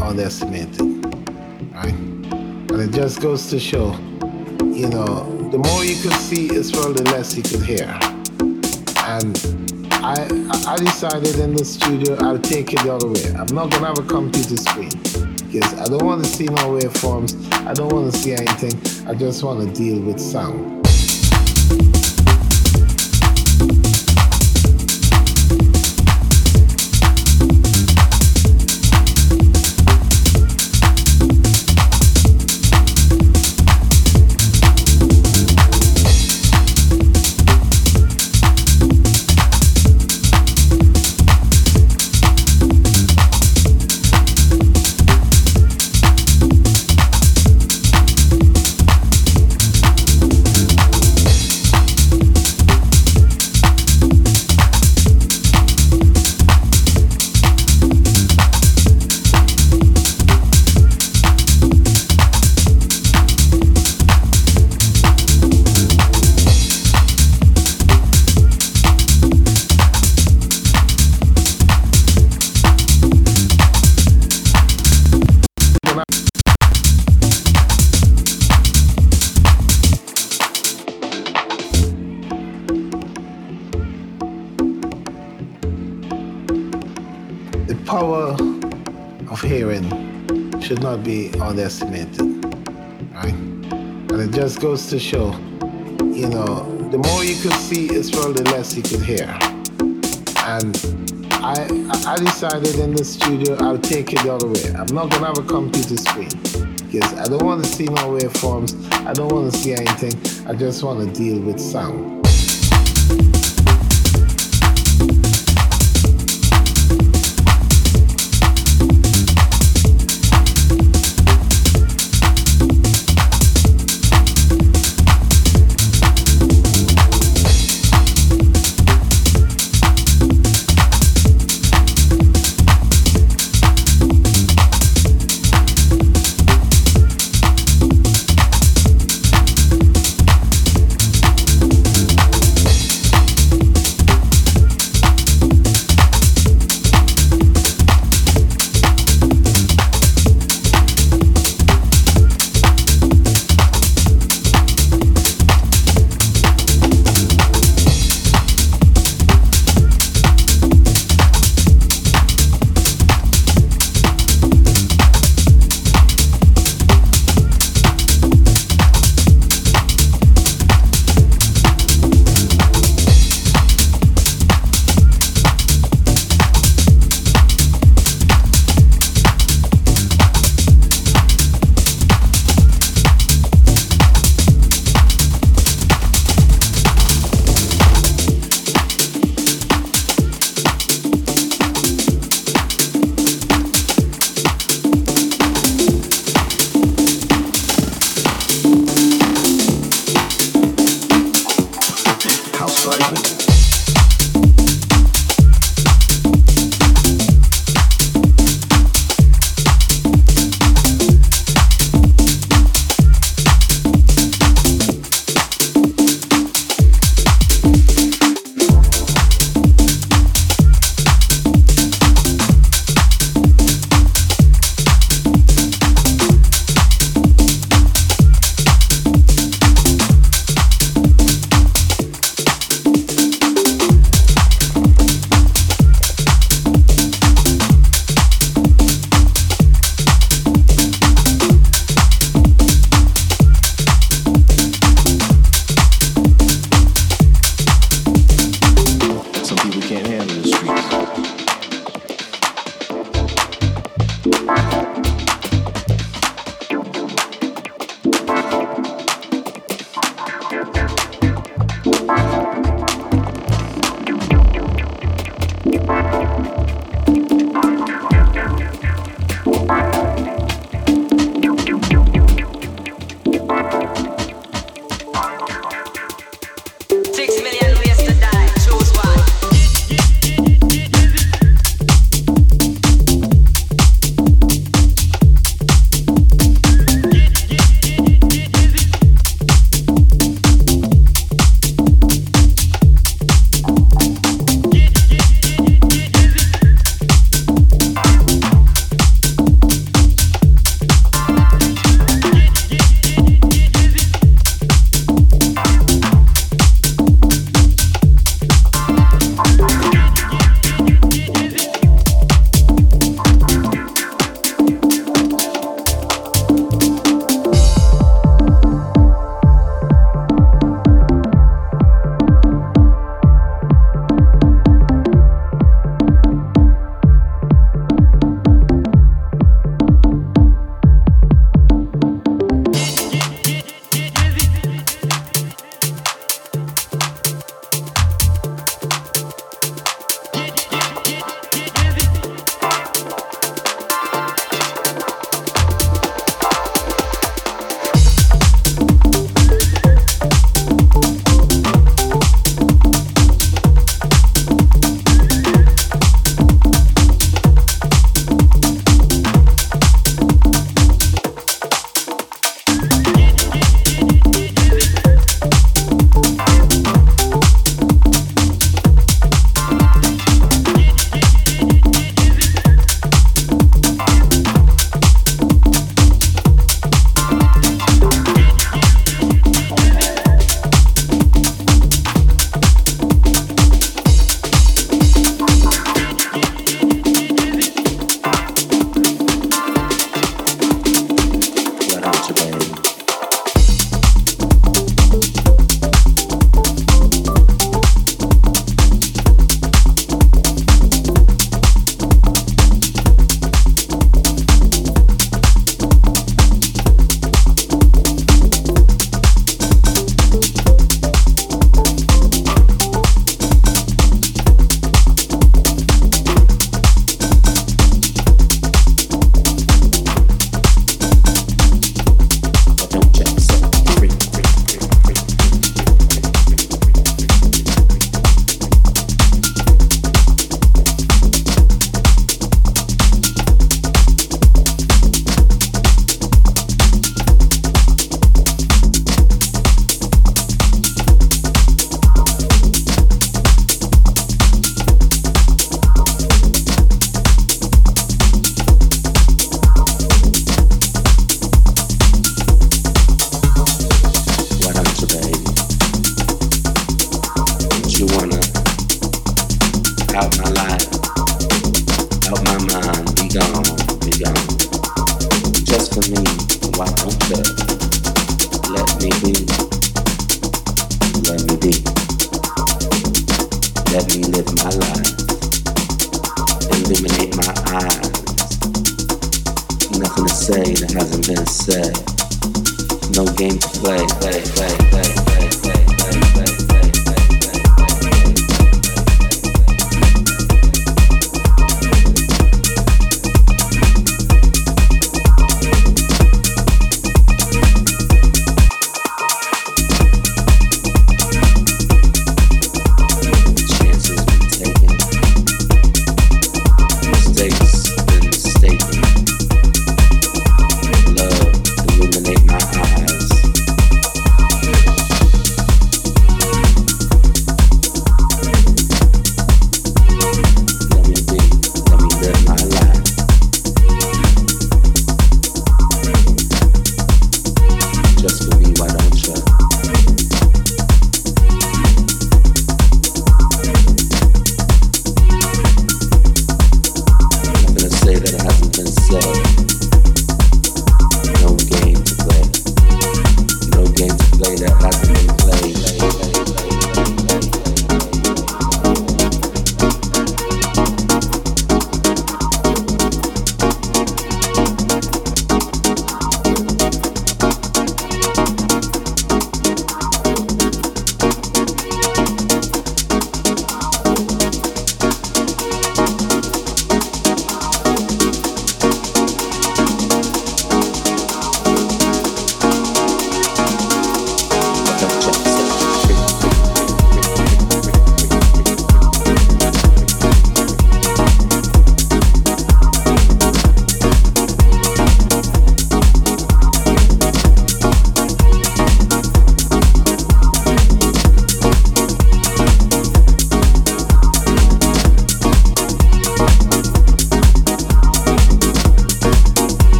underestimated, right? And it just goes to show you know, the more you could see as well, the less you could hear. And I, I decided in the studio I'll take it the other way. I'm not gonna have a computer screen because I don't want to see no waveforms. I don't want to see anything. I just want to deal with sound. Be underestimated, right? And it just goes to show, you know, the more you could see as well, the less you could hear. And I, I decided in the studio I'll take it the other way. I'm not gonna have a computer screen because I don't want to see no waveforms. I don't want to see anything. I just want to deal with sound.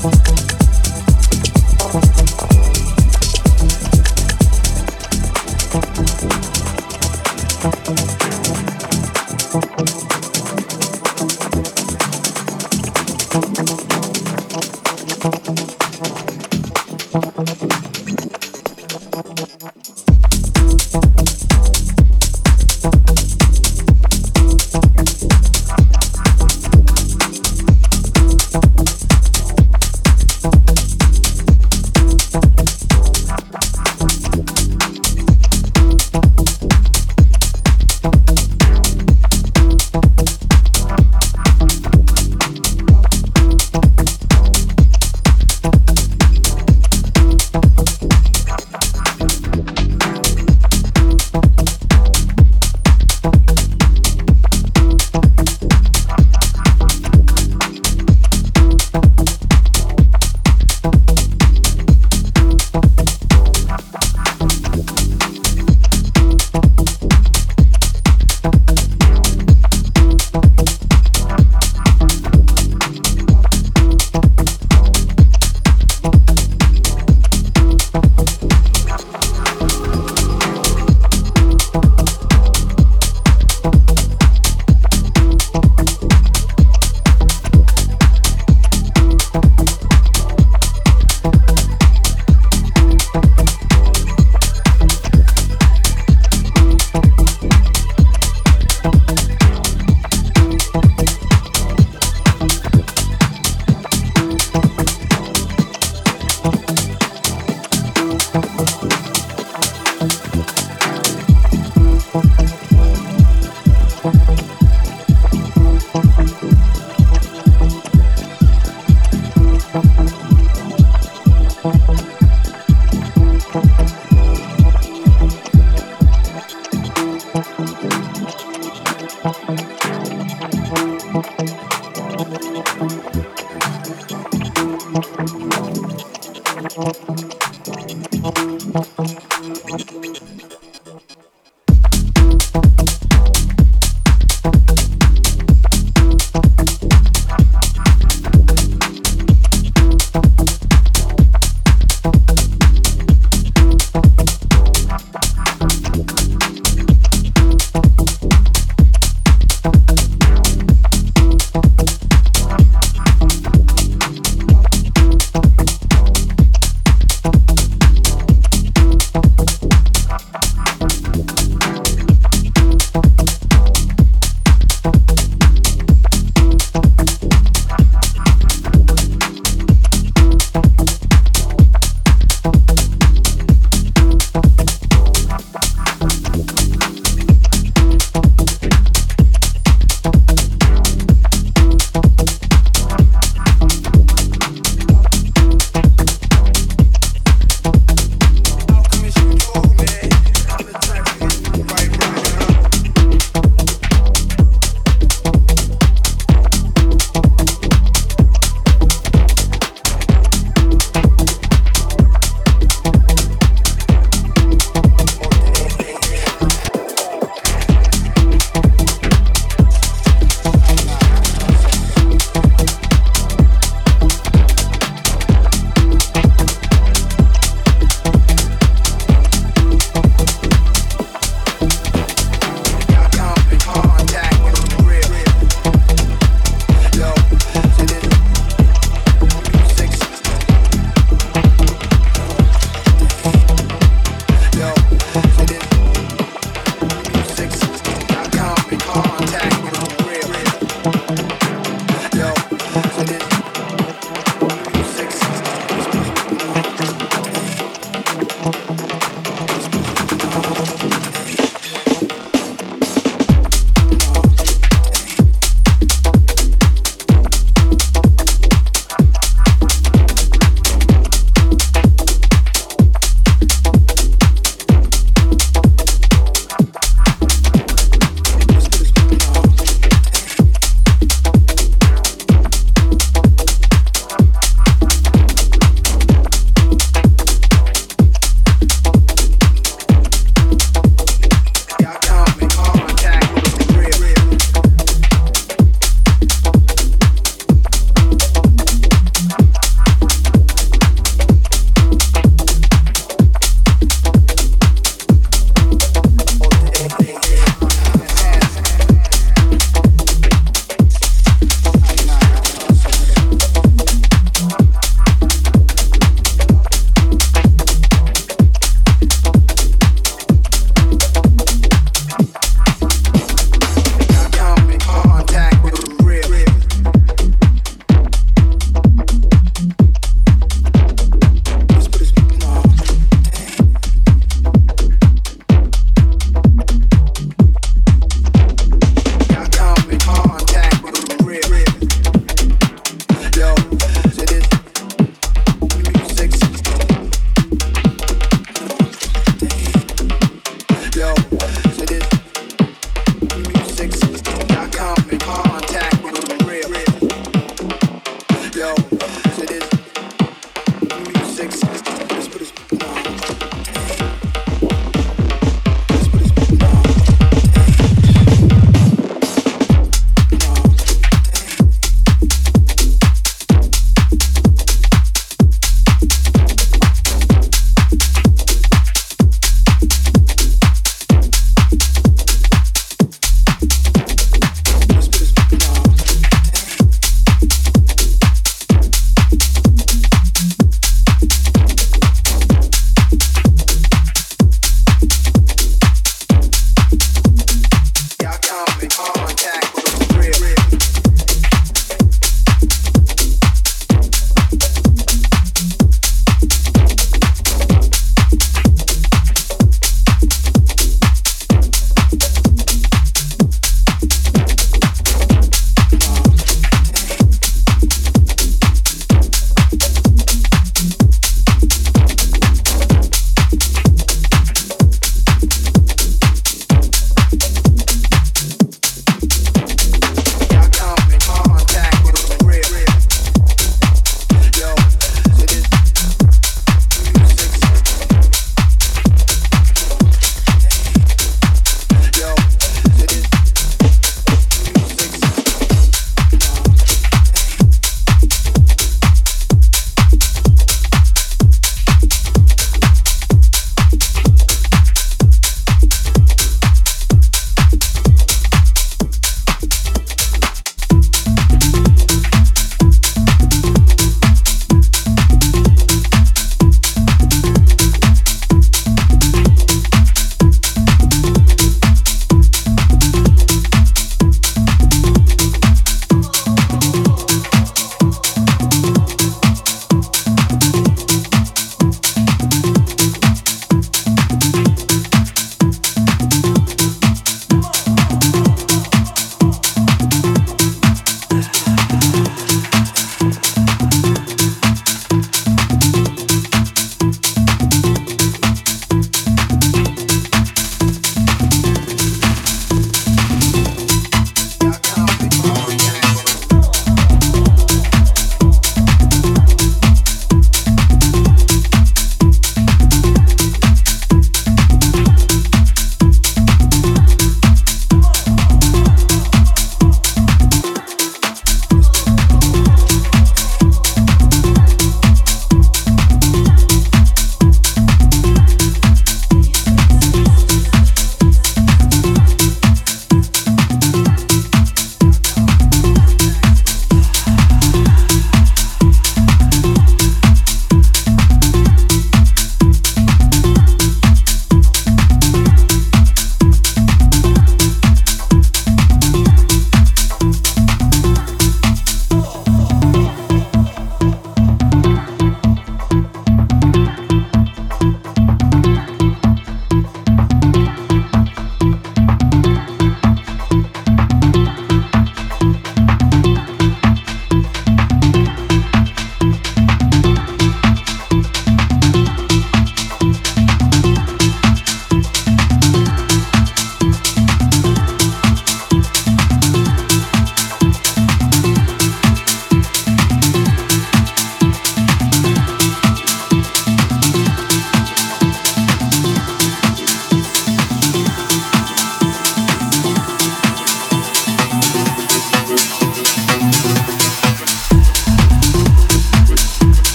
Thank